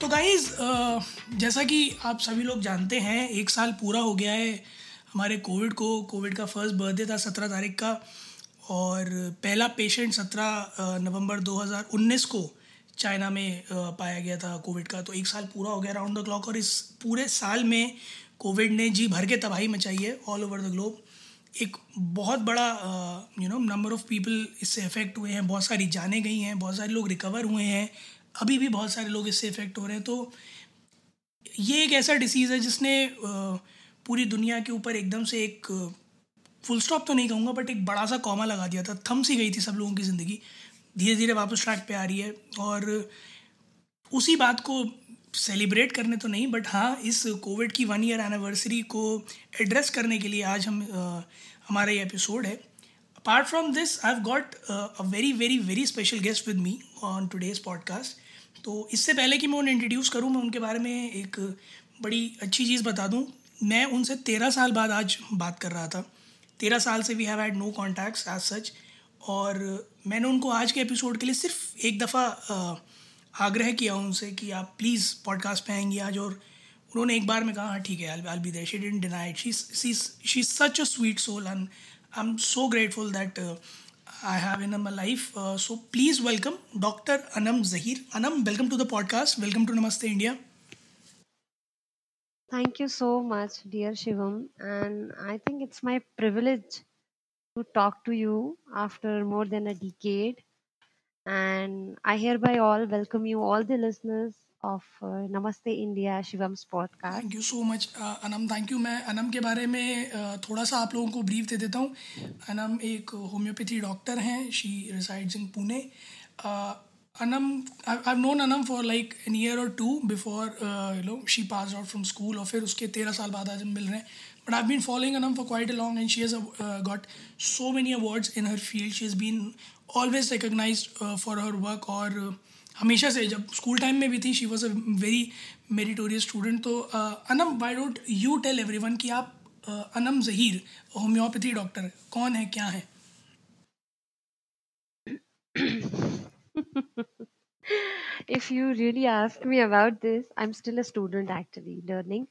तो गाइज़ जैसा कि आप सभी लोग जानते हैं, एक साल पूरा हो गया है हमारे कोविड को। कोविड का फ़र्स्ट बर्थडे था सत्रह तारीख का और पहला पेशेंट सत्रह नवंबर 2019 को चाइना में पाया गया था कोविड का। तो एक साल पूरा हो गया राउंड द क्लॉक और इस पूरे साल में कोविड ने जी भर के तबाही मचाई है ऑल ओवर द ग्लोब एक बहुत बड़ा you know number of people इससे अफेक्ट हुए हैं, बहुत सारी जाने गई हैं, बहुत सारे लोग रिकवर हुए हैं। अभी भी बहुत सारे लोग इससे इफ़ेक्ट हो रहे हैं तो ये एक ऐसा डिसीज़ है जिसने पूरी दुनिया के ऊपर एकदम से एक फुल स्टॉप तो नहीं कहूँगा बट एक बड़ा सा कॉमा लगा दिया था। थम सी गई थी सब लोगों की ज़िंदगी। धीरे धीरे वापस ट्रैक पे आ रही है और उसी बात को सेलिब्रेट करने तो नहीं बट हाँ इस कोविड की वन ईयर एनिवर्सरी को एड्रेस करने के लिए आज हम हमारा ये एपिसोड है। Apart from this I have got a very very very special guest with me on today's podcast तो इससे पहले कि मैं उन्हें इंट्रोड्यूस करूँ, मैं उनके बारे में एक बड़ी अच्छी चीज़ बता दूँ। मैं उनसे तेरह साल बाद आज बात कर रहा था। तेरह साल से we have had no contacts as such और मैंने उनको आज के एपिसोड के लिए सिर्फ़ एक दफ़ा आग्रह किया उनसे कि आप प्लीज़ पॉडकास्ट पे आएँगी आज और उन्होंने एक बार में कहा हाँ ठीक है I be there she didn't deny she she such a sweet soul and I am so grateful that I have in my life. Uh, so please welcome Dr. Anam Zahir. Anam, welcome to the podcast. Welcome to Namaste India. Thank you so much, dear Shivam. And I think it's my privilege to talk to you after more than a decade. And I hereby all welcome you, all the listeners, of Namaste India Shivam's podcast thank you so much Anam thank you मैं अनम के बारे में uh, थोड़ा सा आप लोगों को brief दे देता हूँ। अनम एक होम्योपैथी डॉक्टर हैं। She resides in Pune Anam I known Anam for like an year or two before you know she pass out from school और फिर उसके तेरह साल बाद आज हम मिल रहे हैं। But I been following Anam for quite a long and she has got so many awards in her field she has been always recognise for her work और uh, हमेशा से जब स्कूल टाइम में भी थी she was a very meritorious student तो Anam why don't you tell everyone कि आप अनम जहीर होम्योपैथी डॉक्टर कौन है क्या है if you really ask me about this, I'm still a student actually learning.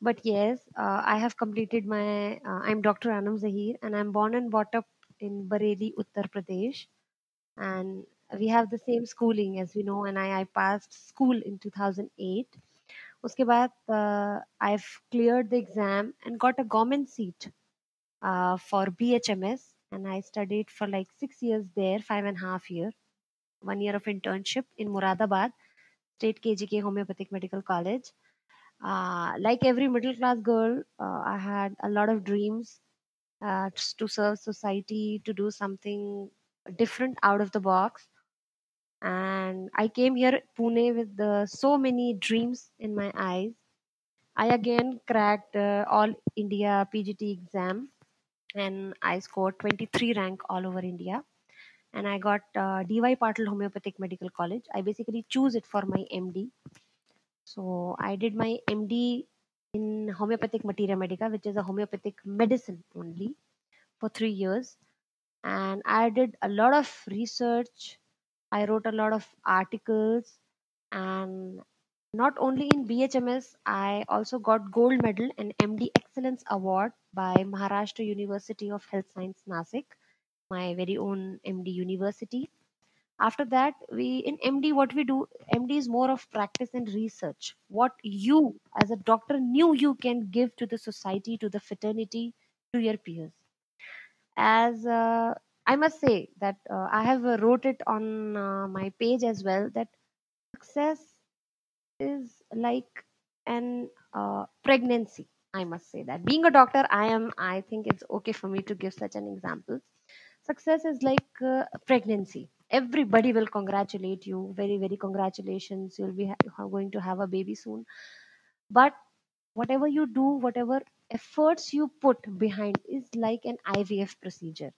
But yes, uh, I have completed my. Uh, I'm Dr. Anam Zahir, and I'm born and brought up in Bareilly, Uttar Pradesh. And we have the same schooling as we know and I, I passed school in 2008 उसके बाद uh, I've cleared the exam and got a government seat uh, for BHMS and I studied for like six years there five and a half year one year of internship in Muradabad State KGK Homeopathic Medical College uh, like every middle class girl uh, I had a lot of dreams uh, to serve society to do something different out of the box and I came here Pune with the, so many dreams in my eyes. I again cracked uh, all India PGT exam and I scored 23 rank all over India. And I got uh, DY Patil Homeopathic Medical College. I basically choose it for my MD. So I did my MD in homeopathic materia medica, which is a homeopathic medicine only, for three years. And I did a lot of research I wrote a lot of articles and not only in BHMS, I also got gold medal and MD Excellence Award by Maharashtra University of Health Science Nasik, my very own MD university. After that, we in MD what we do, MD is more of practice and research. What you as a doctor knew you can give to the society, to the fraternity, to your peers. As a I must say that uh, I have uh, wrote it on uh, my page as well that success is like an uh, pregnancy. I must say that being a doctor, I am. I think it's okay for me to give such an example. Success is like uh, pregnancy. Everybody will congratulate you. Very, very congratulations. You'll be ha- going to have a baby soon. But whatever you do, whatever efforts you put behind is like an IVF procedure.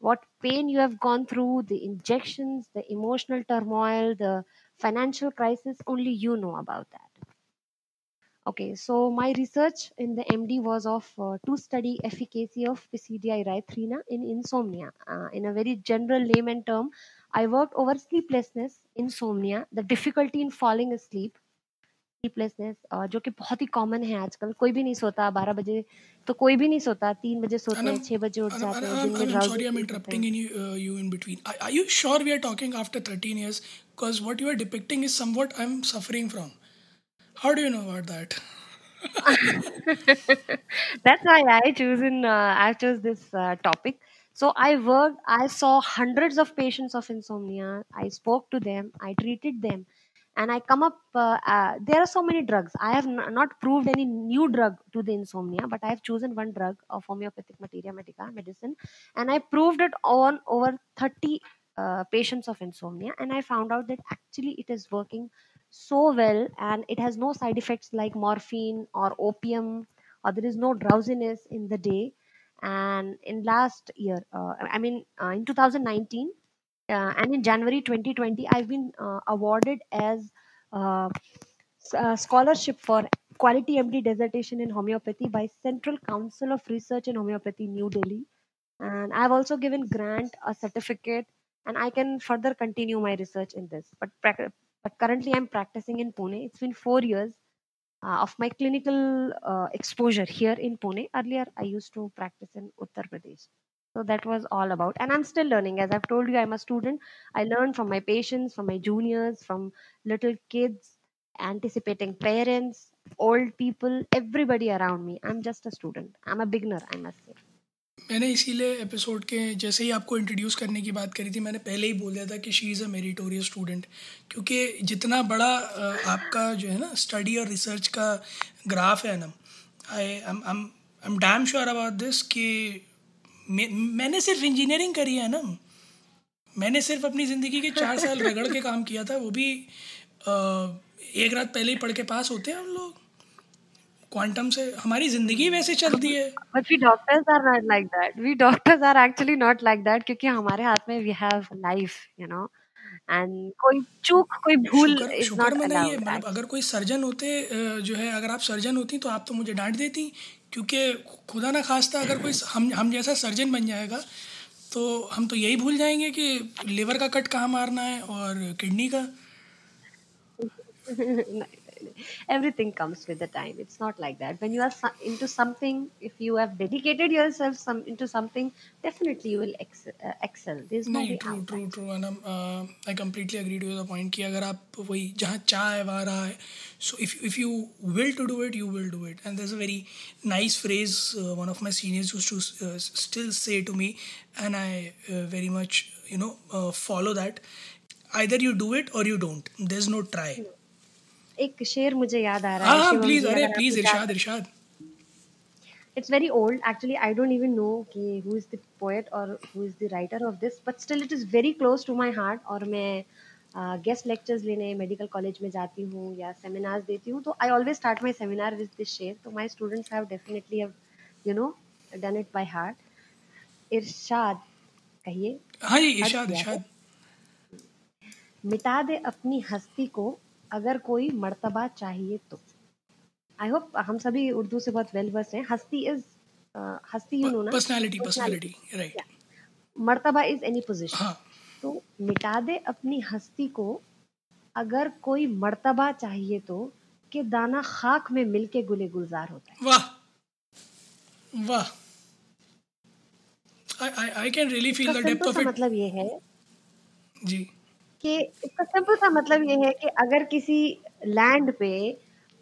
What pain you have gone through, the injections, the emotional turmoil, the financial crisis, only you know about that. Okay, so my research in the MD was of uh, to study efficacy of Pisidiaerythrina in insomnia. Uh, in a very general layman term, I worked over sleeplessness, insomnia, the difficulty in falling asleep, sleeplessness जो कि बहुत ही common है आजकल कोई भी नहीं सोता बारह बजे तो कोई भी नहीं सोता तीन बजे सोते हैं छह बजे उठ जाते हैं दिन में interrupting in you, uh, you in between are, are you sure we are talking after 13 years because what you are depicting is somewhat I'm suffering from how do you know about that that's why I choose in uh, I chose this uh, topic so I worked I saw hundreds of patients of insomnia I spoke to them I treated them and i come up uh, uh, there are so many drugs. I have n- not proved any new drug to the insomnia but i have chosen one drug of homeopathic materia medica medicine and i proved it on over 30 uh, patients of insomnia and i found out that actually it is working so well and it has no side effects like morphine or opium or there is no drowsiness in the day. And in last year uh, i mean uh, in 2019 uh, and in January 2020, I've been uh, awarded as uh, a scholarship for quality MD dissertation in homeopathy by Central Council of Research in Homeopathy, New Delhi. And I've also given grant a certificate, and I can further continue my research in this. But, but currently, I'm practicing in Pune. It's been four years uh, of my clinical uh, exposure here in Pune. Earlier, I used to practice in Uttar Pradesh. So that was all about. And I'm still learning. As I've told you, I'm a student. I learn from my patients, from my juniors, from little kids, anticipating parents, old people, everybody around me. I'm just a student. I'm a beginner, I must say. मैंने इसीलिए episode के जैसे ही आपको introduce करने की बात करी थी मैंने पहले ही बोल दिया था कि she is a meritorious student क्योंकि जितना बड़ा आपका जो है ना स्टडी और रिसर्च का ग्राफ है ना I am I am damn sure about this कि मैं, मैंने सिर्फ़ इंजीनियरिंग करी है ना। मैंने सिर्फ़ अपनी ज़िंदगी के चार साल रगड़ के काम किया था वो भी आ, एक रात पहले ही पढ़ के पास होते हैं हम लोग। क्वांटम से हमारी ज़िंदगी वैसे चलती है। But we doctors are not like that we doctors are actually not like that क्योंकि हमारे हाथ में we have life you know and कोई चूक कोई भूल इज़ नॉट मतलब अगर कोई सर्जन होते जो है अगर आप सर्जन होती तो आप तो मुझे डांट देती। क्योंकि खुदा ना खास्ता अगर कोई हम हम जैसा सर्जन बन जाएगा तो हम तो यही भूल जाएँगे कि लिवर का कट कहाँ मारना है और किडनी का। everything comes with the time it's not like that when you are into something if you have dedicated yourself some into something definitely you will ex- uh, excel there's no नहीं true true true and I'm, uh, I completely agree to the point कि अगर आप वही जहाँ चाह है वहाँ रहा है so if if you will to do it you will do it and there's a very nice phrase uh, one of my seniors used to uh, still say to me and I uh, very much you know uh, follow that either you do it or you don't there's no try no. एक शेर मुझे याद आ रहा है please अरे please इरशाद इरशाद। It's very old. Actually i don't even know कि who is the poet or who is the writer of this but still it is very close to my heart और मैं गेस्ट लेक्चर्स लेने medical college में जाती हूँ या seminars देती हूँ तो I always start my seminar with this share तो my students have definitely have you know done it by heart इरशाद कहिए? हाँ इरशाद इरशाद। मिटा दे अपनी हस्ती को अगर कोई मर्तबा चाहिए तो। आई होप हम सभी उर्दू से बहुत वेल वर्स हैं। हस्ती इज़ हस्ती यू नो ना पर्सनालिटी पर्सनालिटी राइट मर्तबा इज़ एनी पोजीशन तो मिटा दे अपनी हस्ती को। अगर कोई मर्तबा चाहिए तो कि दाना खाक में मिलके गुले गुलजार होता है। वाह। वाह। I I can really feel the depth of it मतलब ये है जी। कि इसका सिंपल सा मतलब ये है कि अगर किसी लैंड पे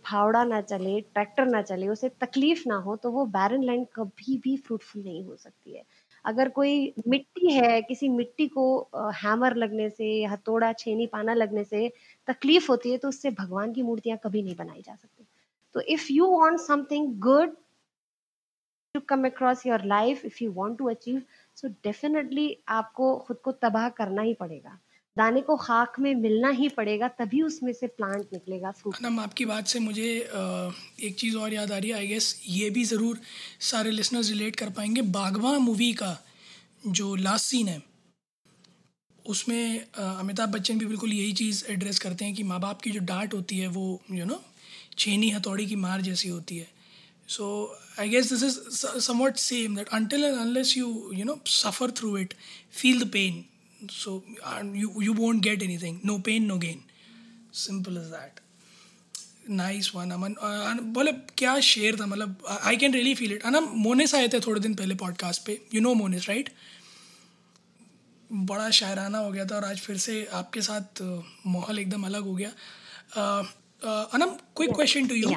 फावड़ा ना चले ट्रैक्टर ना चले, उसे तकलीफ़ ना हो तो वो बैरन लैंड कभी भी फ्रूटफुल नहीं हो सकती है। अगर कोई मिट्टी है, किसी मिट्टी को हैमर लगने से, हथौड़ा, छेनी, पाना लगने से तकलीफ़ होती है तो उससे भगवान की मूर्तियाँ कभी नहीं बनाई जा सकती। तो if you want something good to come across your life if you want to achieve so definitely आपको खुद को तबाह करना ही पड़ेगा। दाने को खाक में मिलना ही पड़ेगा, तभी उसमें से प्लांट निकलेगा फ्रूट मैम आपकी बात से मुझे एक चीज़ और याद आ रही है आई गेस ये भी ज़रूर सारे लिसनर्स रिलेट कर पाएँगे। बागवा मूवी का जो लास्ट सीन है, उसमें अमिताभ बच्चन भी बिल्कुल यही चीज़ एड्रेस करते हैं कि माँ बाप की जो डांट होती है, वो यू नो छेनी हथौड़ी की मार जैसी होती है। So I guess this is somewhat same that until and unless you you know suffer through it feel the pain so you you won't get anything. No pain no gain. Simple as that. Nice one Aman बोले क्या share था? मतलब I can really feel it Anam Monis आए थे थोड़े दिन पहले podcast पे. यू नो मोनिस राइट बड़ा शायराना हो गया था और आज फिर से आपके साथ माहौल एकदम अलग हो गया. Anam quick question to you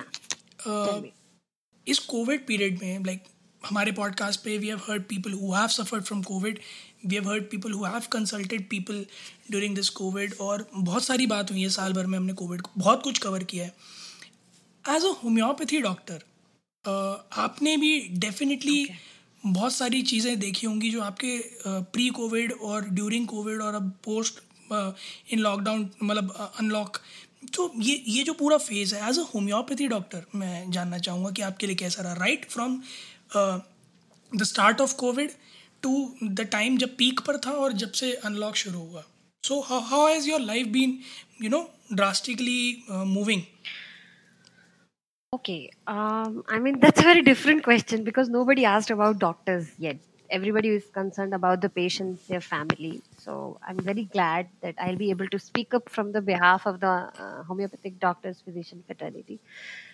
इस कोविड पीरियड में लाइक like, हमारे पॉडकास्ट पे we have heard people who have suffered from COVID we have heard people who have consulted people during this COVID और बहुत सारी बात हुई है साल भर में हमने कोविड को बहुत कुछ कवर किया है। एज अ होम्योपैथी डॉक्टर आपने भी डेफिनेटली okay. बहुत सारी चीज़ें देखी होंगी जो आपके प्री कोविड और ड्यूरिंग कोविड और अब पोस्ट इन लॉकडाउन मतलब अनलॉक तो ये ये जो पूरा फ़ेज़ है एज अ होम्योपैथी डॉक्टर मैं जानना चाहूँगा कि आपके लिए कैसा रहा। Right from The start of Covid to the time जब पीक पर था और जब से अनलॉक शुरू हुआ so how has your life been you know drastically moving Okay, um, I mean that's a very different question because nobody asked about doctors yet. Everybody is concerned about the patients, their family. So I'm very glad that I'll be able to speak up from the behalf of the uh, homeopathic doctors, physician fraternity.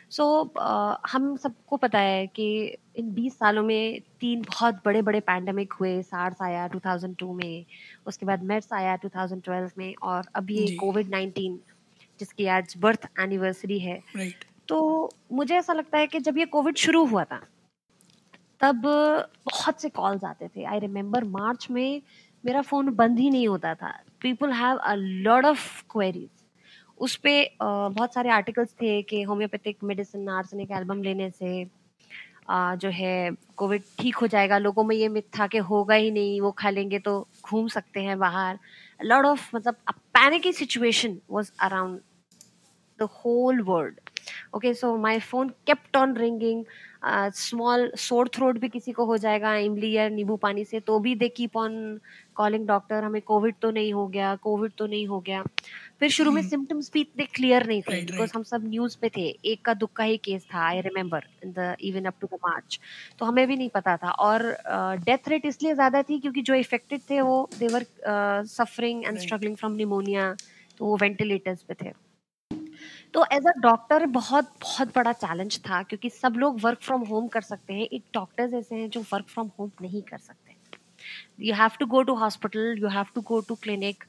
So so, uh, हम सबको पता है कि इन 20 सालों में तीन बहुत बड़े बड़े पैंडमिक हुए सार्स आया 2002 में उसके बाद मेर्स आया 2012 में और अब ये कोविड 19 जिसकी आज बर्थ एनिवर्सरी है। Right. तो मुझे ऐसा लगता है कि जब ये कोविड शुरू हुआ था तब बहुत से कॉल्स आते थे। आई रिमेम्बर मार्च में मेरा फ़ोन बंद ही नहीं होता था। People have a lot of queries उस पर बहुत सारे आर्टिकल्स थे कि होम्योपैथिक मेडिसिन आर्सेनिक एल्बम लेने से आ, जो है कोविड ठीक हो जाएगा। लोगों में ये मिथ था कि होगा ही नहीं वो खा लेंगे तो घूम सकते हैं बाहर। लॉट ऑफ़ मतलब panic situation was around the whole world okay so my phone kept on ringing small sore throat भी किसी को हो जाएगा इमली या नींबू पानी से तो भी they keep on calling doctor हमें कोविड तो नहीं हो गया कोविड तो नहीं हो गया। फिर शुरू में सिम्टम्स। भी इतने क्लियर नहीं थे बिकॉज़ हम सब न्यूज़ पे थे। एक का दुख का ही केस था I remember the even up to the March तो हमें भी नहीं पता था। और डेथ uh, रेट इसलिए ज़्यादा थी क्योंकि जो इफेक्टेड थे वो they were suffering and struggling from pneumonia तो वो वेंटिलेटर्स पे थे। तो एज अ डॉक्टर बहुत बहुत बड़ा चैलेंज था क्योंकि सब लोग वर्क फ्रॉम होम कर सकते हैं। एक डॉक्टर्स ऐसे हैं जो वर्क फ्रॉम होम नहीं कर सकते। You have to go to hospital you have to go to clinic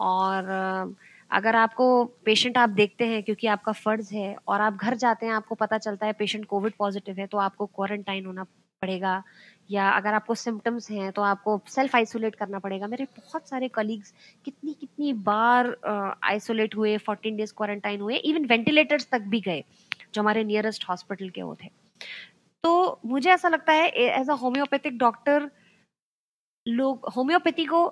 और अगर आपको पेशेंट आप देखते हैं क्योंकि आपका फ़र्ज़ है और आप घर जाते हैं, आपको पता चलता है पेशेंट कोविड पॉजिटिव है तो आपको क्वारंटाइन होना पड़ेगा। या अगर आपको सिम्टम्स हैं तो आपको सेल्फ आइसोलेट करना पड़ेगा। मेरे बहुत सारे कलीग्स कितनी कितनी बार आइसोलेट हुए फोर्टीन डेज़ क्वारंटाइन हुए इवन वेंटिलेटर्स तक भी गए, जो हमारे नियरेस्ट हॉस्पिटल के वो थे। तो मुझे ऐसा लगता है एज अ होम्योपैथिक डॉक्टर लोग होम्योपैथी को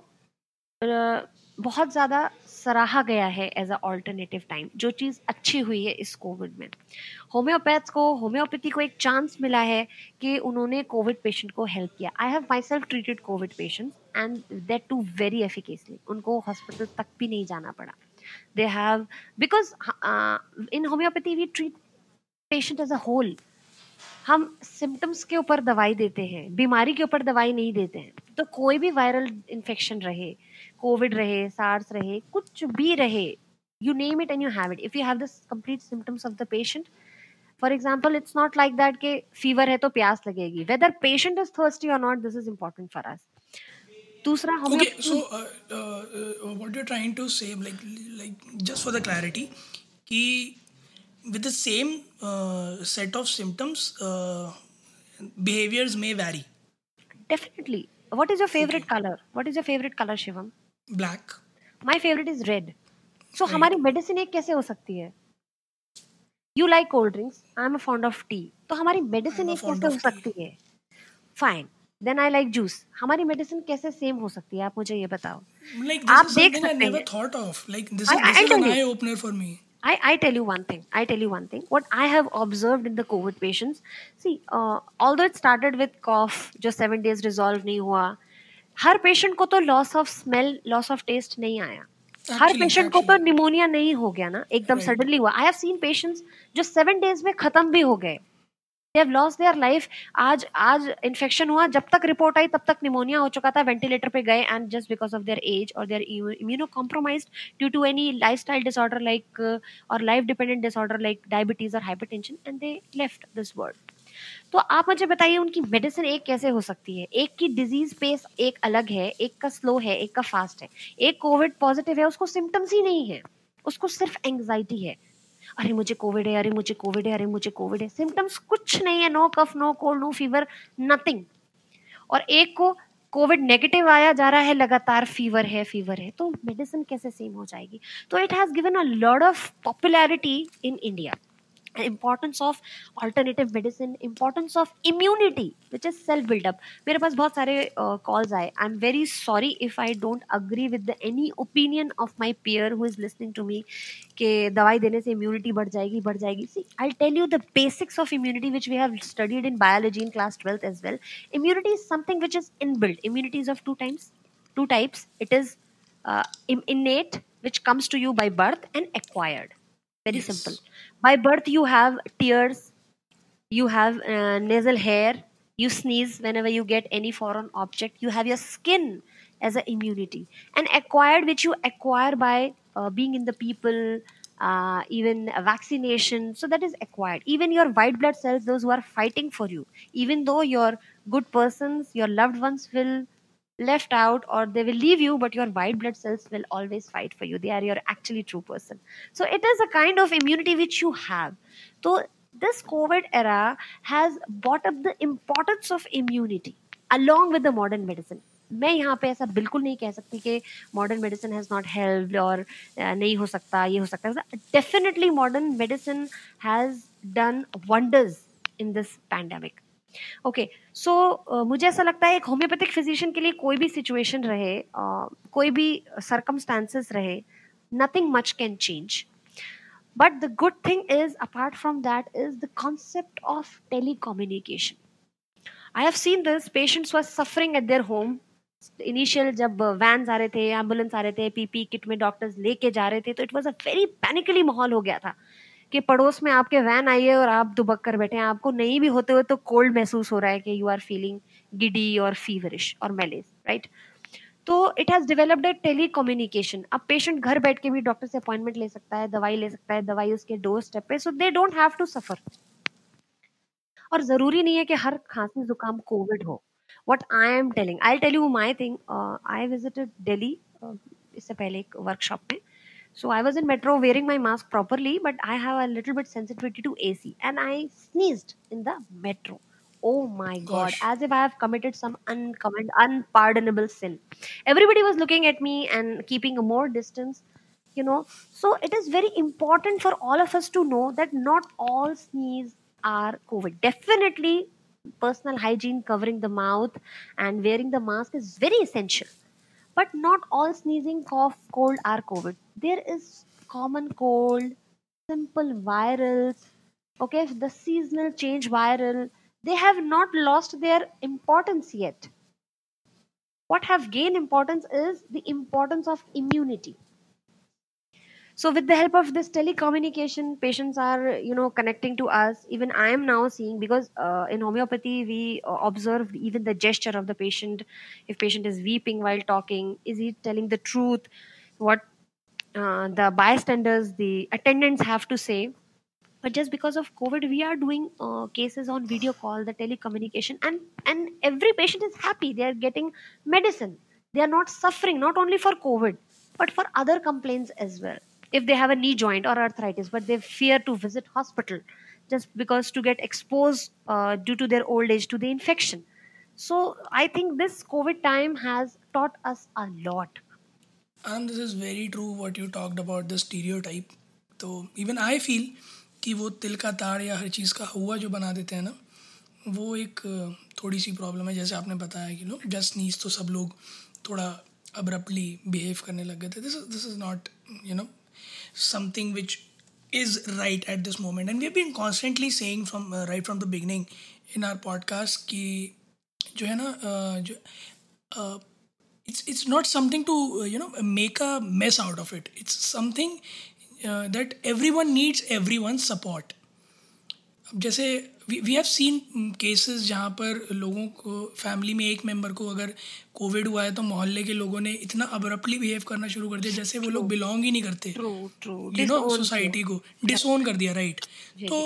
बहुत ज़्यादा सराहा गया है एज अ ऑल्टरनेटिव टाइम जो चीज़ अच्छी हुई है इस कोविड में। होम्योपैथ्स को होम्योपैथी को एक चांस मिला है कि उन्होंने कोविड पेशेंट को हेल्प किया। I have myself treated COVID patient and that too very efficaciously उनको हॉस्पिटल तक भी नहीं जाना पड़ा। They have because in homeopathy we treat patient as a whole हम सिम्टम्स के ऊपर दवाई देते हैं, बीमारी के ऊपर दवाई नहीं देते हैं। तो कोई भी वायरल इन्फेक्शन रहे कोविड रहे सार्स रहे कुछ भी रहे you name it and you have it if you have the complete symptoms of the patient for example it's not like that के फीवर है तो प्यास लगेगी. Whether patient is thirsty or not this is important for us दूसरा हम okay so what you trying to say like like just for the clarity कि with the same set of symptoms behaviours may vary definitely what is your favourite colour what is your favourite colour Shivam black my favourite is red so हमारी medicine एक कैसे हो सकती है you like cold drinks I am a fond of tea तो हमारी medicine एक कैसे हो सकती है fine then I like juice हमारी मेडिसिन कैसे सेम हो सकती है आप मुझे ये बताओ Like आप देख सकते हैं thought of. Like this I- is this I'll is an tell you. eye opener for me. I, I tell you one thing. I tell you one thing. What I have observed in the COVID patients, see, uh, although it started with cough, जो seven days resolve नहीं हुआ, हर patient को तो loss of smell loss of taste नहीं आया। हर patient को तो निमोनिया नहीं हो गया ना एकदम सडनली हुआ। आई हैव सीन पेशेंट्स जो सेवन डेज़ में खत्म भी हो गए। They have lost their life आज आज इन्फेक्शन हुआ जब तक रिपोर्ट आई तब तक निमोनिया हो चुका था वेंटिलेटर पे गए and just because of their age और their immuno compromise due to any life style disorder like और life dependent disorder like diabetes और hypertension and they left this world तो आप मुझे बताइए, उनकी मेडिसिन एक कैसे हो सकती है? एक की डिज़ीज़ पेस एक अलग है, एक का स्लो है, एक का फास्ट है। एक कोविड पॉजिटिव है, उसको सिम्टम्स ही नहीं है। उसको सिर्फ़ एंग्जाइटी है। अरे मुझे कोविड है, अरे मुझे कोविड है, अरे मुझे कोविड है। सिम्टम्स कुछ नहीं है no cough no cold no fever nothing और एक को कोविड नेगेटिव आया जा रहा है, लगातार फीवर है फीवर है। तो मेडिसिन कैसे सेम हो जाएगी? तो it has given a lot of popularity in India importance of alternative medicine importance of immunity which is self build up मेरे पास बहुत सारे कॉल्स आए I am very sorry if I don't agree with any opinion of my peer who is listening to me कि दवाई देने से immunity बढ़ जाएगी बढ़ जाएगी see I tell you the basics of immunity which we have studied in biology in class 12th as well immunity is something which is inbuilt immunity is of two times two types it is uh, im- innate which comes to you by birth and acquired very Yes. simple. By birth you have tears you have uh, nasal hair you sneeze whenever you get any foreign object you have your skin as an immunity. And acquired which you acquire by uh, being in the people uh, even a vaccination. So that is acquired. Even your white blood cells those who are fighting for you even though your good persons your loved ones will left out or they will leave you but your white blood cells will always fight for you they are your actually true person so it is a kind of immunity which you have so this covid era has brought up the importance of immunity along with the modern medicine मैं यहाँ पे ऐसा बिल्कुल नहीं कह सकती कि modern medicine has not help और uh, नहीं हो सकता ये हो सकता है definitely modern medicine has done wonders in this pandemic okay so मुझे ऐसा लगता है एक होम्योपैथिक फिजिशियन के लिए कोई भी सिचुएशन रहे uh, कोई भी सर्कमस्टांसेस रहे nothing much can change but the good thing is apart from that is the concept of telecommunication. I have seen this patients who are suffering at their home. Initial जब van आ रहे थे ambulance आ रहे थे PP kit में doctors लेके जा रहे थे तो it was a very panicky माहौल हो गया था। कि पड़ोस में आपके वैन आई है और आप दुबक कर बैठे हैं। आपको नहीं भी होते हुए तो कोल्ड महसूस हो रहा है कि यू आर फीलिंग गिडी और फीवरिश और मेलेज राइट तो it has developed a tele communication अब पेशेंट घर बैठ के भी डॉक्टर से अपॉइंटमेंट ले सकता है, दवाई ले सकता है, दवाई उसके डोर स्टेप पे so they don't have to suffer और ज़रूरी नहीं है कि हर खांसी जुकाम कोविड हो। What I am telling I tell you my thing I visited Delhi इससे पहले एक वर्कशॉप में So I was in metro wearing my mask properly, but I have a little bit sensitivity to AC, and I sneezed in the metro. Oh my god! As if I have committed some uncommon, unpardonable sin. Everybody was looking at me and keeping a more distance. You know, so it is very important for all of us to know that not all sneeze are COVID. Definitely, personal hygiene, covering the mouth, and wearing the mask is very essential but not all sneezing cough cold are covid. There is common cold simple virals okay the seasonal change viral. They have not lost their importance yet. What have gained importance is the importance of immunity so with the help of this telecommunication patients are you know connecting to us. Even i am now seeing because uh, in homeopathy we uh, observe even the gesture of the patient. If patient is weeping while talking is he telling the truth? What uh, the bystanders the attendants have to say. But just because of covid we are doing uh, cases on video call the telecommunication and and every patient is happy. They are getting medicine. They are not suffering not only for covid but for other complaints as well if they have a knee joint or arthritis but they fear to visit hospital just because to get exposed uh, due to their old age to the infection so i think this covid time has taught us a lot And this is very true what you talked about the stereotype. तो even I feel कि वो तिल का ताड़ या हर चीज़ का हुआ जो बना देते हैं ना वो एक थोड़ी सी प्रॉब्लम है जैसे आपने बताया कि नो जस्ट नीज तो सब लोग थोड़ा अब्रप्टली बिहेव करने लग गए थे this this is not you know something which is right at this moment and we been constantly saying from right from the beginning in our podcast कि जो है ना जो it's it's not something to uh, you know make a mess out of it it's something uh, that everyone needs everyone's support अब जैसे we have seen cases जहाँ पर लोगों को फैमिली में एक मेंबर को अगर कोविड हुआ है तो मोहल्ले के लोगों ने इतना अबरप्टली बिहेव करना शुरू कर दिया जैसे वो लोग बिलोंग ही नहीं करते। यू नो सोसाइटी को डिसोन कर दिया राइट तो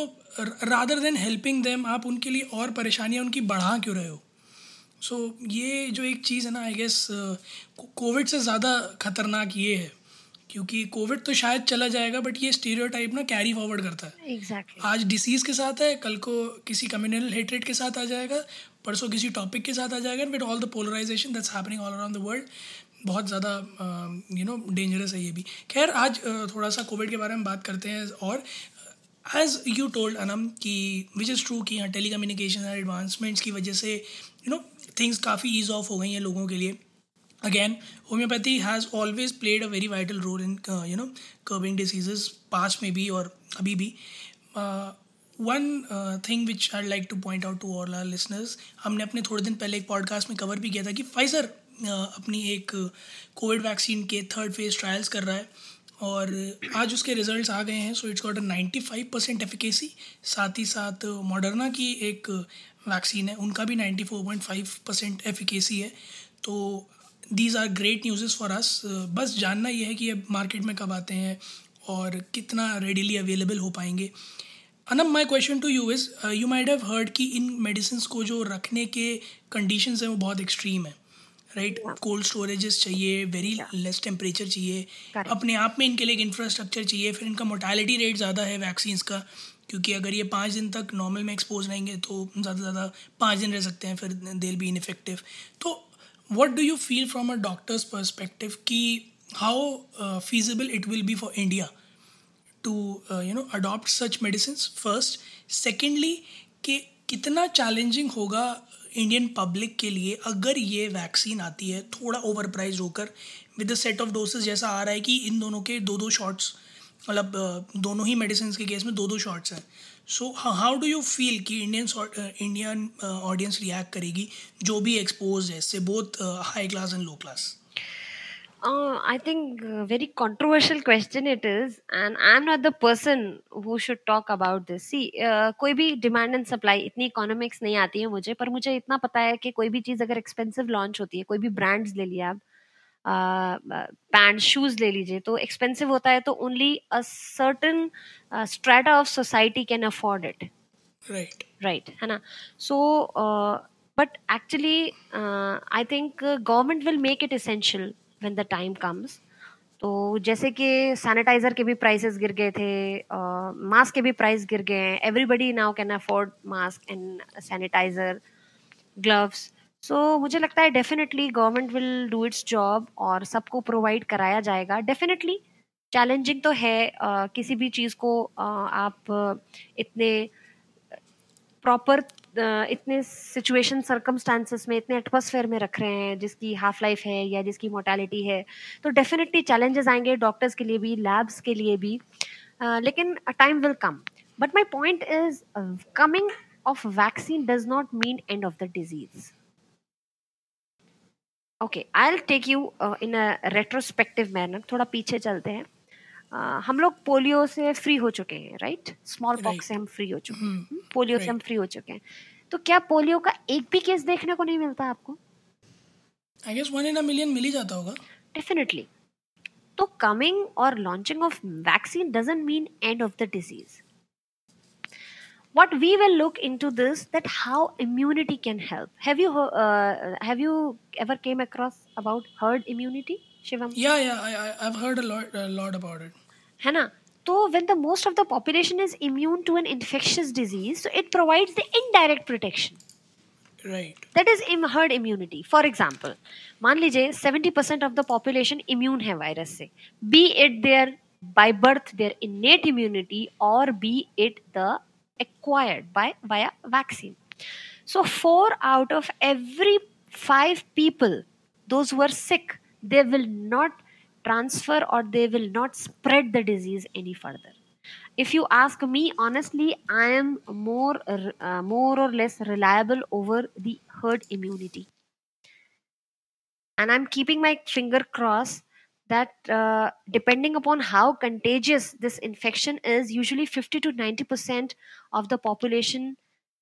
रादर देन हेल्पिंग देम आप उनके लिए और परेशानियाँ उनकी बढ़ा क्यों रहे हो? सो so, ये जो एक चीज़ है ना आई गेस कोविड से ज़्यादा खतरनाक ये है। क्योंकि कोविड तो शायद चला जाएगा बट ये स्टीरियो ना कैरी फॉरवर्ड करता है। Exactly. आज डिसीज़ के साथ है कल को किसी कम्युनल हेटरेट के साथ आ जाएगा परसों किसी टॉपिक के साथ आ जाएगा with all the polarisation that's happening all around the world बहुत ज़्यादा यू नो डेंजरस है ये भी। खैर आज uh, थोड़ा सा कोविड के बारे में बात करते हैं और एज यू टोल्ड अनम कि विच इज़ ट्रू कि यहाँ टेली कम्युनिकेशन एडवांसमेंट्स की वजह से यू नो थिंग्स काफ़ी ईज ऑफ़ हो गई हैं लोगों के लिए। Again homeopathy has always played a very vital role in you know curbing diseases past में भी और अभी भी one thing which I like to point out to all our listeners हमने अपने थोड़े दिन पहले एक पॉडकास्ट में कवर भी किया था कि फाइजर uh, अपनी एक कोविड uh, वैक्सीन के थर्ड फ़ेज़ ट्रायल्स कर रहा है और आज उसके रिजल्ट्स आ गए हैं so it's got a ninety five percent efficacy साथ ही साथ मॉडर्ना की एक वैक्सीन है उनका भी ninety four point five percent efficacy है। तो these are great news for us बस जानना ये है कि ये मार्केट में कब आते हैं और कितना रेडिली अवेलेबल हो पाएँगे। Anam my question to you is you might have heard कि इन मेडिसिन को जो रखने के कंडीशंस हैं वो बहुत एक्सट्रीम है राइट कोल्ड स्टोरेजेस चाहिए वेरी लेस टेम्परेचर चाहिए अपने आप में इनके लिए इंफ्रास्ट्रक्चर चाहिए फिर इनका मोटालिटी रेट ज़्यादा है वैक्सीन का क्योंकि अगर ये पाँच दिन तक नॉर्मल में एक्सपोज रहेंगे तो ज़्यादा से ज़्यादा पाँच दिन रह सकते हैं फिर देल बी इनफेक्टिव तो what do you feel from a doctor's perspective कि how feasible it will be for India to you know adopt such medicine first secondly कि कितना चैलेंजिंग होगा इंडियन पब्लिक के लिए अगर ये वैक्सीन आती है थोड़ा ओवर प्राइज होकर with the set of dosage जैसा आ रहा है कि इन दोनों के दो दो शॉट्स मतलब दोनों ही मेडिसिन के केस में दो दो शॉट्स हैं so how do you feel कि इंडियन इंडियन ऑडियंस रिएक्ट करेगी जो भी एक्सपोज है से both high class and low class think uh, very controversial question it is, and I'm not the person who should talk about this. See, uh, कोई भी demand and supply इतनी economics नहीं आती है मुझे पर मुझे इतना पता है कि कोई भी चीज़ अगर एक्सपेंसिव लॉन्च होती है कोई भी ब्रांड्स ले लिया आप पैंट शूज़ ले लीजिए तो एक्सपेंसिव होता है तो only a certain strata of society can afford it right right है ना? So but actually I think government will make it essential when the time comes तो जैसे कि सैनिटाइजर के भी प्राइसेस गिर गए थे मास्क uh, के भी प्राइस गिर गए हैं everybody now can afford mask and sanitiser gloves so so, मुझे लगता है definitely government will do its job और सबको प्रोवाइड कराया जाएगा। डेफिनेटली चैलेंजिंग तो है uh, किसी भी चीज़ को uh, आप इतने प्रॉपर इतने सिचुएशन सर्कमस्टांसिस में इतने एटमोसफेयर में रख रहे हैं जिसकी हाफ़ लाइफ है या जिसकी मोर्टेलिटी है। तो डेफिनेटली चैलेंजेस आएँगे डॉक्टर्स के लिए भी लैब्स के लिए भी uh, लेकिन time will come but my point is coming of vaccine does not mean end of the disease okay I'll take you in a retrospective manner थोड़ा पीछे चलते हैं। Uh, हम लोग पोलियो से फ्री हो चुके हैं राइट स्मॉल पॉक्स से हम फ्री हो चुके हैं। पोलियो से हम फ्री हो चुके हैं। तो क्या पोलियो का एक भी केस देखने को नहीं मिलता आपको? I guess one in a million मिल ही जाता होगा। डेफिनेटली तो कमिंग और launching of vaccine doesn't mean end of the disease what we will look into this that how immunity can help have you uh, have you ever came across about herd immunity shivam yeah yeah I, i've heard a lot a lot about it है ना तो when the most of the population is immune to an infectious disease so it provides the indirect protection right that is herd immunity for example मान लीजिए 70% of the population immune है virus से be it their by birth their innate immunity or be it the acquired by via vaccine So, four out of every five people, those who are sick, they will not transfer or they will not spread the disease any further. If you ask me honestly, I am more uh, more or less reliable over the herd immunity, and I'm keeping my finger crossed that uh, depending upon how contagious this infection is, usually 50 to 90 percent of the population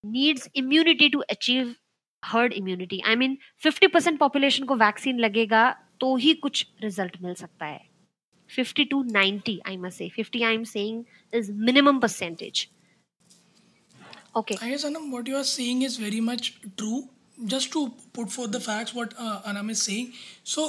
needs immunity to achieve herd immunity. I mean, 50 percent population को vaccine लगेगा तो ही कुछ result मिल सकता है 50 to 90 i must say 50 i'm saying is minimum percentage okay i guess anam what you are saying is very much true just to put forth the facts what uh, anam is saying so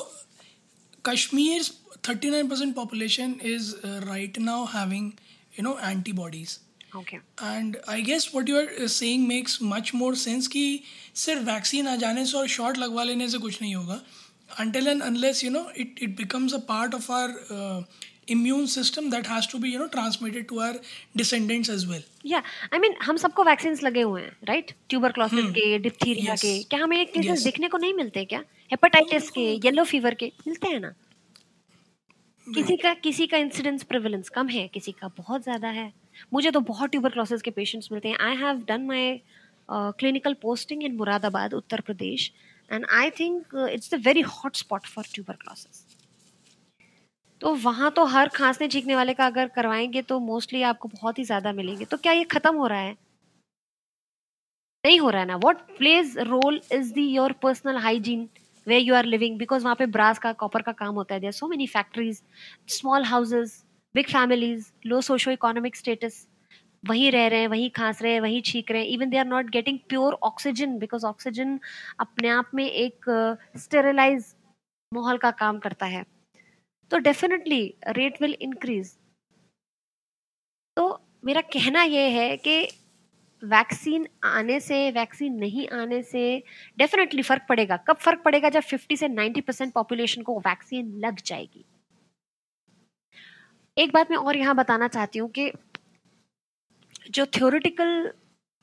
Kashmir thirty nine percent population is right now having you know antibodies and I guess what you are saying makes much more sense कि सिर्फ़ vaccine आ जाने से और short लगवा लेने से कुछ नहीं होगा। Until and unless you know it it becomes a part of our immune system that has to be you know transmitted to our descendants as well. Yeah i mean हम सबको वैक्सीन लगे हुए हैं राइट ट्यूबरक्लोसिस hmm. के diphtheria yes. के क्या हमें cases yes. देखने को नहीं मिलते क्या? हेपेटाइटिस के येलो फीवर के मिलते हैं ना? किसी का किसी का इंसिडेंस प्रिवलेंस कम है किसी का बहुत ज़्यादा है। मुझे तो बहुत ट्यूबरक्लोसिस के पेशेंट्स मिलते हैं। I have done my clinical posting in Moradabad Uttar Pradesh and I think it's the very hot spot for tuberculosis तो वहाँ तो हर खांसने छींकने वाले का अगर करवाएँगे तो मोस्टली आपको बहुत ही ज़्यादा मिलेंगे। तो क्या ये ख़त्म हो रहा है? नहीं हो रहा है ना। What plays role is the your personal hygiene way you are living because वहाँ पे ब्रास का कॉपर का काम होता है। There so many factories small houses big families low socio economic status वहीं रह रहे हैं वहीं खांस रहे हैं वहीं छींक रहे हैं। Even they are not getting pure oxygen because oxygen अपने आप में एक स्टेरिलाइज uh, माहौल का काम करता है। तो डेफिनेटली रेट विल इंक्रीज तो मेरा कहना यह है कि वैक्सीन आने से वैक्सीन नहीं आने से डेफिनेटली फ़र्क पड़ेगा। कब फ़र्क पड़ेगा? जब 50 से 90 परसेंट पॉपुलेशन को वैक्सीन लग जाएगी। एक बात मैं और यहाँ बताना चाहती हूँ कि जो थ्योरिटिकल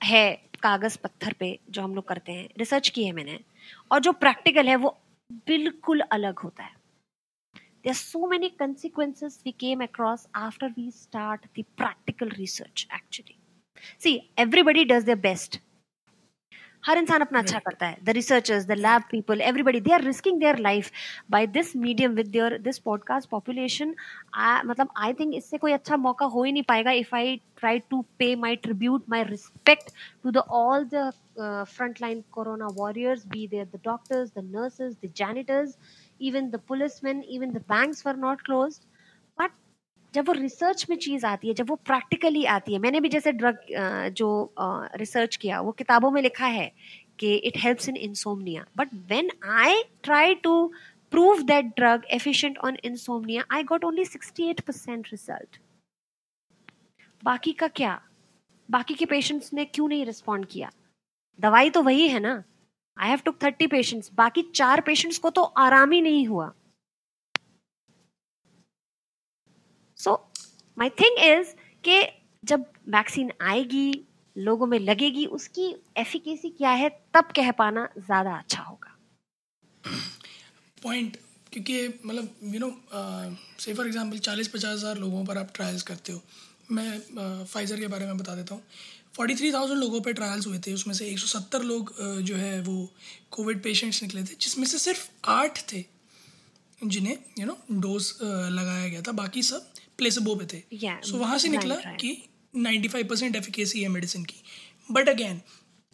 है कागज़ पत्थर पे जो हम लोग करते हैं रिसर्च की है मैंने, और जो प्रैक्टिकल है वो बिल्कुल अलग होता है। there are so many consequences we came across after we start the practical research actually see everybody does their best हर इंसान अपना अच्छा करता है the researchers the lab people everybody they are risking their life by this medium with their this podcast population मतलब I think इससे कोई अच्छा मौका हो ही नहीं पाएगा if I try to pay my tribute my respect to the all the frontline corona warriors be they the doctors the nurses the the even the policemen, even the banks were not closed. जब वो research में चीज़ आती है, जब वो practically आती है, मैंने भी जैसे ड्रग जो रिसर्च किया, वो किताबों में लिखा है कि it helps in insomnia but when I try to prove that drug efficient on insomnia, i got only 68% result बाकी का क्या? बाकी के पेशेंट्स ने क्यों नहीं रिस्पॉन्ड किया? दवाई तो वही है ना। I have took thirty patients बाकी चार पेशेंट्स को तो आराम ही नहीं हुआ। सो माई थिंग इज़ कि जब वैक्सीन आएगी लोगों में लगेगी उसकी एफिकेसी क्या है तब कह पाना ज़्यादा अच्छा होगा। पॉइंट क्योंकि मतलब you know say for example चालीस पचास हज़ार लोगों पर आप ट्रायल्स करते हो। मैं फाइज़र uh, के बारे में बता देता हूँ। फोर्टी थ्री थाउज़ेंड लोगों पर ट्रायल्स हुए थे उसमें से एक सौ सत्तर लोग जो है वो कोविड पेशेंट्स निकले थे जिसमें से सिर्फ़ आठ थे जिन्हें यू नो डोज लगाया गया था बाकी सब प्लेसबो पे थे। सो yeah, so, वहाँ से निकला कि 95 परसेंट एफिकेसी है मेडिसिन की। बट अगेन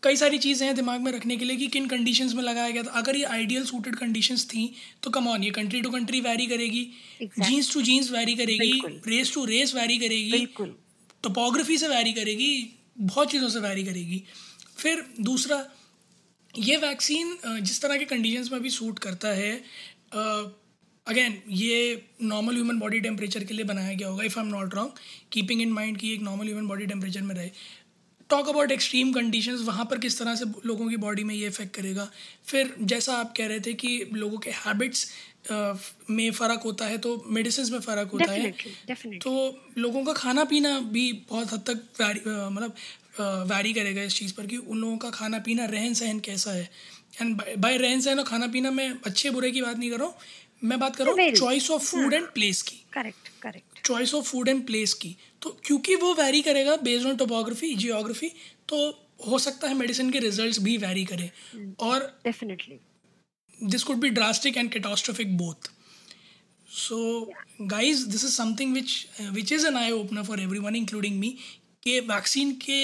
कई सारी चीज़ें हैं दिमाग में रखने के लिए कि किन कंडीशंस में लगाया गया था। अगर ये आइडियल सूटेड कंडीशंस थी तो कम ऑन ये कंट्री टू कंट्री वैरी करेगी। जीन्स टू जीन्स वैरी करेगी। रेस टू रेस वैरी करेगी। टोपोग्राफी से वैरी करेगी। बहुत चीज़ों से वैरी करेगी। फिर दूसरा, ये वैक्सीन जिस तरह के कंडीशंस में भी सूट करता है अगेन ये नॉर्मल ह्यूमन बॉडी टेम्परेचर के लिए बनाया गया होगा if I am not wrong keeping in mind कि एक नॉर्मल ह्यूमन बॉडी टेम्परेचर में रहे। टॉक अबाउट एक्सट्रीम कंडीशंस वहाँ पर किस तरह से लोगों की बॉडी में ये इफ़ेक्ट करेगा। फिर जैसा आप कह रहे थे कि लोगों के हैबिट्स में फ़र्क होता है तो मेडिसिन में फ़र्क होता है। तो लोगों का खाना पीना भी बहुत हद तक मतलब वैरी करेगा इस चीज़ पर कि उन लोगों का खाना पीना रहन सहन कैसा है। एंड बाय रहन सहन और खाना पीना मैं अच्छे बुरे की बात नहीं कर रहा हूँ मैं बात कर रहा हूँ choice of food and place की। Correct correct choice of food and place की। तो क्योंकि वो वैरी करेगा बेस्ड ऑन टोपोग्राफी जियोग्राफी तो हो सकता है मेडिसिन के रिजल्ट्स भी वैरी करें। Hmm. और definitely this could be drastic and catastrophic both. So yeah. guys this is something which uh, which is an eye opener for everyone including me कि vaccine के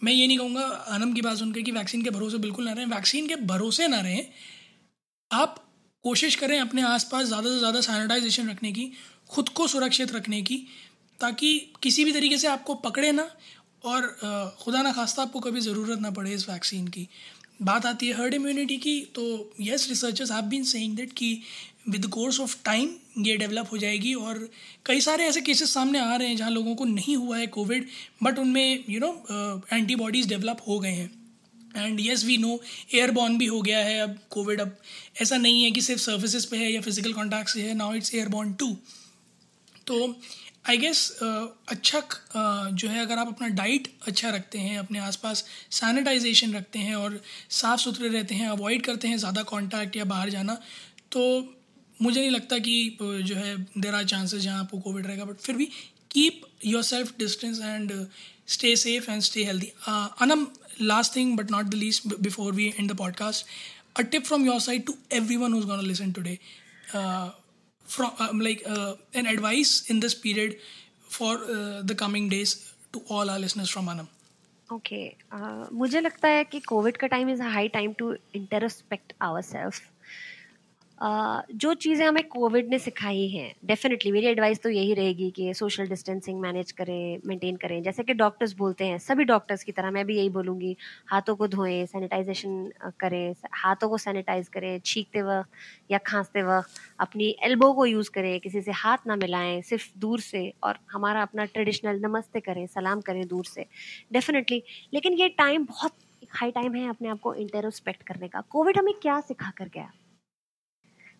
मैं ये नहीं कहूँगा अनम की बात सुनकर कि वैक्सीन के भरोसे बिल्कुल ना रहें। वैक्सीन के भरोसे ना रहें। आप कोशिश करें अपने आसपास ज़्यादा से ज़्यादा सैनिटाइजेशन रखने की खुद को सुरक्षित रखने की ताकि किसी भी तरीके से आपको पकड़े ना और खुदा ना खास्ता आपको कभी ज़रूरत ना पड़े इस वैक्सीन की। बात आती है हर्ड इम्यूनिटी की तो yes researchers have been saying that कि विद कोर्स ऑफ़ टाइम ये डेवलप हो जाएगी और कई सारे ऐसे केसेस सामने आ रहे हैं जहाँ लोगों को नहीं हुआ है कोविड बट उनमें यू नो एंटीबॉडीज़ डेवलप हो गए हैं। And yes we know airborne भी हो गया है अब कोविड अब ऐसा नहीं है कि सिर्फ़ सर्विसेज़ पे है या फ़िज़िकल कॉन्टैक्ट से है नाउ इट्स एयरबॉर्न टू तो आई गेस uh, अच्छा uh, जो है अगर आप अपना डाइट अच्छा रखते हैं अपने आसपास सैनिटाइजेशन रखते हैं और साफ़ सुथरे रहते हैं अवॉइड करते हैं ज़्यादा कांटेक्ट या बाहर जाना तो मुझे नहीं लगता कि uh, जो है देर आर चांसेस जहाँ आपको कोविड रहेगा बट फिर भी keep your self distance and stay safe and stay healthy Anam last thing but not the least before we in the podcast a tip from your side to every one who's gonna listen today from um, like uh, an advice in this period for uh, the coming days to all our listeners from Anam? Okay, uh, मुझे लगता है कि Covid का time is a high time to introspect our self जो चीज़ें हमें covid ने सिखाई हैं डेफिनेटली मेरी एडवाइस तो यही रहेगी कि सोशल डिस्टेंसिंग मैनेज करें मेंटेन करें। जैसे कि डॉक्टर्स बोलते हैं, सभी डॉक्टर्स की तरह, मैं भी यही बोलूँगी, हाथों को धोएँ सैनिटाइजेशन करें, हाथों को सैनिटाइज करें, छींकते वक्त या खांसते वक्त, अपनी एल्बो को यूज़ करें, किसी से हाथ ना मिलाएँ, सिर्फ़ दूर से और हमारा अपना ट्रेडिशनल नमस्ते करें, सलाम करें दूर से। डेफिनेटली लेकिन ये टाइम बहुत हाई टाइम है अपने आप को इंटरोस्पेक्ट करने का। कोविड हमें क्या सिखा कर गया?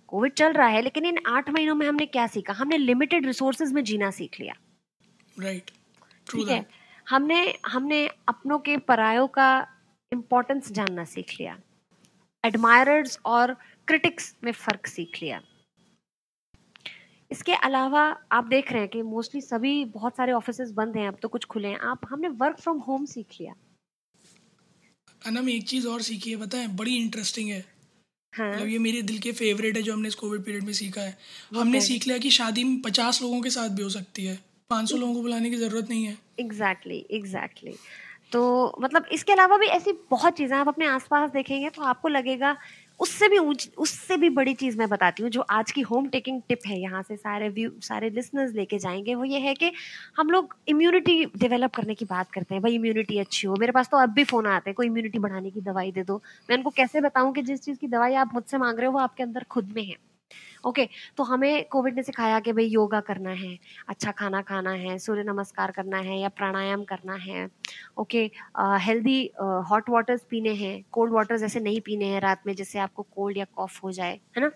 कोविड चल रहा है लेकिन इन आठ महीनों में हमने क्या सीखा? हमने लिमिटेड रिसोर्सेज में जीना सीख लिया। राइट ठीक है? हमने हमने अपनों के परायों का इम्पोर्टेंस जानना सीख लिया। एडमायरर्स और क्रिटिक्स में फ़र्क सीख लिया। इसके अलावा आप देख रहे हैं कि मोस्टली सभी बहुत सारे ऑफ़िस बंद हैं अब तो कुछ खुले हैं। आप हमने वर्क फ्रॉम होम सीख लिया। अनम एक चीज़ और सीखी है बताएँ बड़ी इंटरेस्टिंग है हाँ. मतलब ये मेरे दिल के फेवरेट है जो हमने इस कोविड पीरियड में सीखा है। हमने सीख लिया कि शादी में पचास लोगों के साथ भी हो सकती है। पाँच सौ लोगों को बुलाने की ज़रूरत नहीं है। Exactly exactly, exactly exactly. तो मतलब इसके अलावा भी ऐसी बहुत चीज़ें आप अपने आसपास देखेंगे तो आपको लगेगा उससे भी उससे भी बड़ी चीज़ मैं बताती हूँ, जो आज की होम टेकिंग टिप है, यहाँ से सारे व्यू सारे लिसनर्स लेके जाएँगे, वो ये है कि हम लोग इम्यूनिटी डेवलप करने की बात करते हैं, भाई इम्यूनिटी अच्छी हो, मेरे पास तो अब भी फ़ोन आते हैं, कोई इम्यूनिटी बढ़ाने की दवाई दे दो, मैं उनको कैसे बताऊँ कि जिस चीज़ की दवाई आप मुझसे मांग रहे हो, वो आपके अंदर खुद में है। ओके okay, तो हमें कोविड ने सिखाया कि भाई योगा करना है अच्छा खाना खाना है सूर्य नमस्कार करना है या प्राणायाम करना है ओके हेल्दी हॉट वाटर्स पीने हैं कोल्ड वाटर्स ऐसे नहीं पीने हैं रात में जिससे आपको कोल्ड या कॉफ हो जाए है ना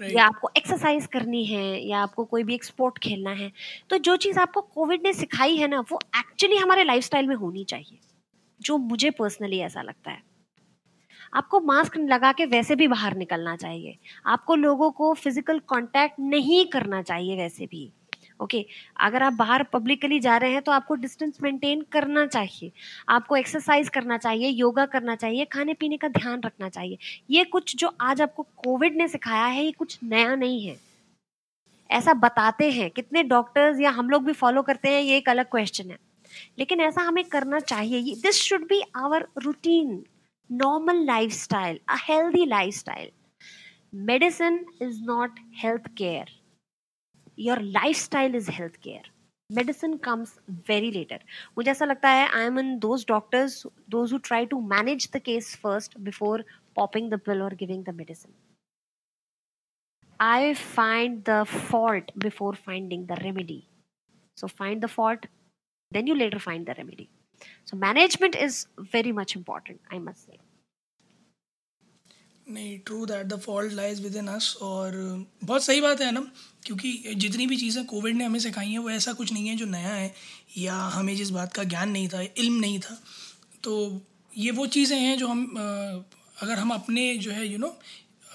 right. या आपको एक्सरसाइज करनी है या आपको कोई भी एक स्पोर्ट खेलना है तो जो चीज़ आपको कोविड ने सिखाई है ना वो एक्चुअली हमारे लाइफस्टाइल में होनी चाहिए जो मुझे पर्सनली ऐसा लगता है आपको मास्क लगा के वैसे भी बाहर निकलना चाहिए। आपको लोगों को फ़िज़िकल कांटेक्ट नहीं करना चाहिए वैसे भी। ओके? okay, अगर आप बाहर पब्लिकली जा रहे हैं तो आपको डिस्टेंस मेंटेन करना चाहिए। आपको एक्सरसाइज करना चाहिए योगा करना चाहिए खाने पीने का ध्यान रखना चाहिए। ये कुछ जो आज आपको कोविड ने सिखाया है ये कुछ नया नहीं है। ऐसा बताते हैं। कितने डॉक्टर्स या हम लोग भी फॉलो करते हैं ये एक अलग क्वेश्चन है। लेकिन ऐसा हमें करना चाहिए। This should be our routine normal lifestyle, a healthy lifestyle. Medicine is not health care. Your lifestyle is health care. Medicine comes very later. मुझे ऐसा लगता है I am in those doctors, those who try to manage the case first before popping the pill or giving the medicine. I find the fault before finding the remedy. So find the fault, then you later find the remedy. So management is very much important, I must say. नहीं true that the fault lies within us और बहुत सही बात है ना क्योंकि जितनी भी चीज़ें कोविड ने हमें सिखाई हैं वो ऐसा कुछ नहीं है जो नया है या हमें जिस बात का ज्ञान नहीं था इल्म नहीं था तो ये वो चीज़ें हैं जो हम अगर हम अपने जो है यू you नो know,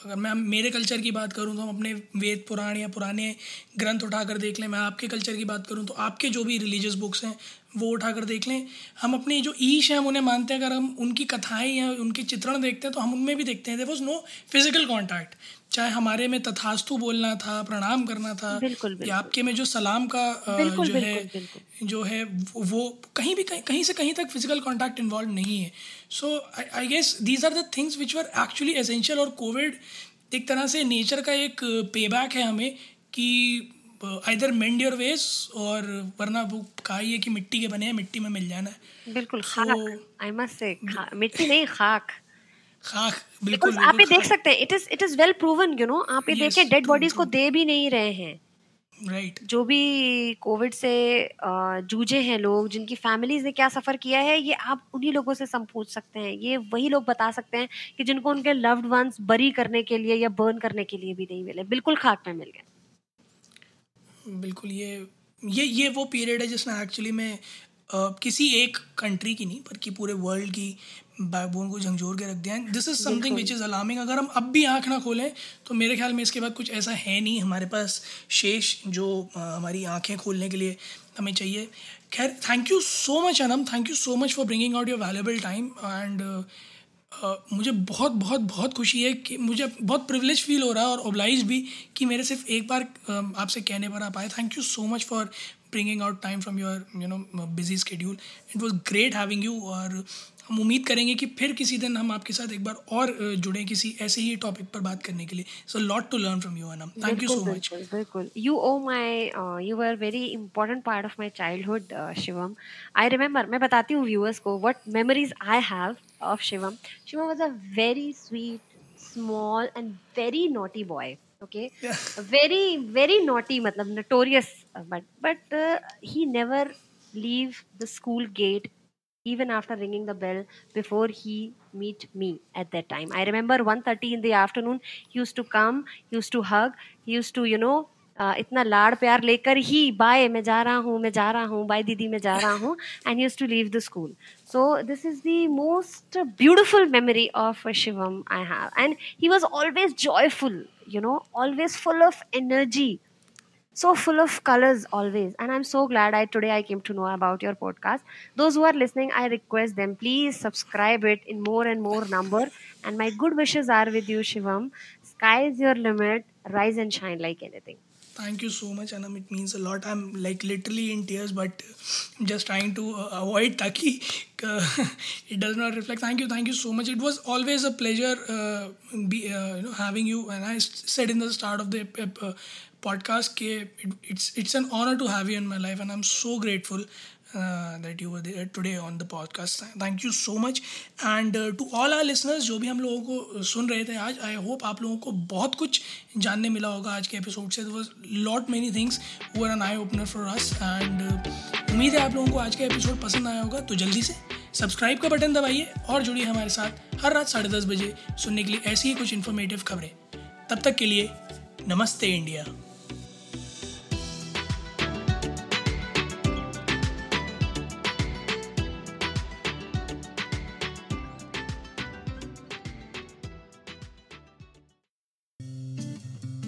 अगर मैं मेरे कल्चर की बात करूँ तो हम अपने वेद पुराण या पुराने ग्रंथ उठा कर देख लें, मैं आपके कल्चर की बात करूँ तो आपके जो भी रिलीजियस बुक्स हैं, वो उठा कर देख लें। हम अपने जो ईश हैं, हम उन्हें मानते हैं। अगर हम उनकी कथाएँ या उनके चित्रण देखते हैं तो हम उनमें भी देखते हैं। There was no physical contact चाहे हमारे में तथास्तु बोलना था प्रणाम करना था बिल्कुल, बिल्कुल. या आपके में जो सलाम का बिल्कुल, जो बिल्कुल, है बिल्कुल. जो है वो कहीं भी कहीं, कहीं से कहीं तक फ़िज़िकल कांटेक्ट इन्वॉल्व नहीं है so I guess these are the things which were actually essential और कोविड एक तरह से नेचर का एक पे बैक है हमें कि आइदर मेंड योर वेस और वरना वो कहा ही है कि मिट्टी के बने हैं मिट्टी में मिल जाना है बिल्कुल खाक आई मस्ट से मिट्टी नहीं खाक बिल्कुल आप ये देख सकते हैं it is it is well proven you know आप ये देखें डेड बॉडीज को दे भी नहीं रहे हैं। Right right. जो भी कोविड से जूझे हैं लोग जिनकी फैमिलीज़ ने क्या सफ़र किया है ये आप उन्हीं लोगों से सम पूछ सकते हैं। ये वही लोग बता सकते हैं कि जिनको उनके लव्ड वंस बरी करने के लिए या बर्न करने के लिए भी नहीं मिले। बिल्कुल खाक में मिल गए। बिल्कुल ये ये ये वो पीरियड है जिसमें एक्चुअली में किसी एक कंट्री की नहीं बल्कि पूरे वर्ल्ड की बैकबोन को झंझोर के रख दिया this is something which is alarming अगर हम अब भी आँख ना खोलें तो मेरे ख्याल में इसके बाद कुछ ऐसा है नहीं। हमारे पास शेष जो हमारी आँखें खोलने के लिए हमें चाहिए। खैर thank you so much Anam thank you so much for bringing out your valuable time and मुझे बहुत बहुत बहुत खुशी है कि मुझे बहुत प्रिवलेज फील हो रहा है और ओब्लाइज भी कि मेरे सिर्फ़ एक बार आपसे कहने पर आप आए। Thank you so much for bringing out time from your you know busy schedule it was great having you और हम उम्मीद करेंगे कि फिर किसी दिन हम आपके साथ एक बार और जुड़े किसी ऐसे ही टॉपिक पर बात करने के लिए। So lot to learn from you Anam thank you so much बिल्कुल you oh my you are very important part of my childhood Shivam. I remember मैं बताती हूँ व्यूअर्स को what memories I have of Shivam. Shivam was a very sweet small and very naughty boy okay? Yeah. very very naughty matlab notorious but but uh, he never leave the school gate even after ringing the bell before he meet me at that time i remember 1.30 in the afternoon he used to come he used to hug he used to you know uh, इतना लाड़ प्यार लेकर ही bye मैं जा रहा हूँ मैं जा रहा हूँ बाय दीदी मैं जा रहा हूँ and use to leave the school so this is the most beautiful memory of Shivam I have and he was always joyful you know always full of energy so full of colors always. And i'm so glad i today i came to know about your podcast. Those who are listening i request them please subscribe it in more and more number. And my good wishes are with you shivam. Sky is your limit. Rise and shine like anything. Thank you so much anam. It means a lot. I'm like literally in tears but i'm just trying to uh, avoid taki. Uh, it does not reflect. Thank you. Thank you so much. It was always a pleasure uh, be, uh, you know having you. And i said in the start of the uh, के it's it's it's an honor to have you in my life and i'm so grateful that you were today on the podcast thank you so much and to all our listeners जो भी हम लोगों को सुन रहे थे आज I hope आप लोगों को बहुत कुछ जानने मिला होगा आज के एपिसोड से। Was lot many things were an eye opener for us and उम्मीद है आप लोगों को आज का एपिसोड पसंद आया होगा। तो जल्दी से सब्सक्राइब का बटन दबाइए और जुड़िए हमारे साथ हर रात साढ़े दस बजे सुनने के लिए ऐसी ही कुछ इन्फॉर्मेटिव खबरें। तब तक के लिए नमस्ते इंडिया।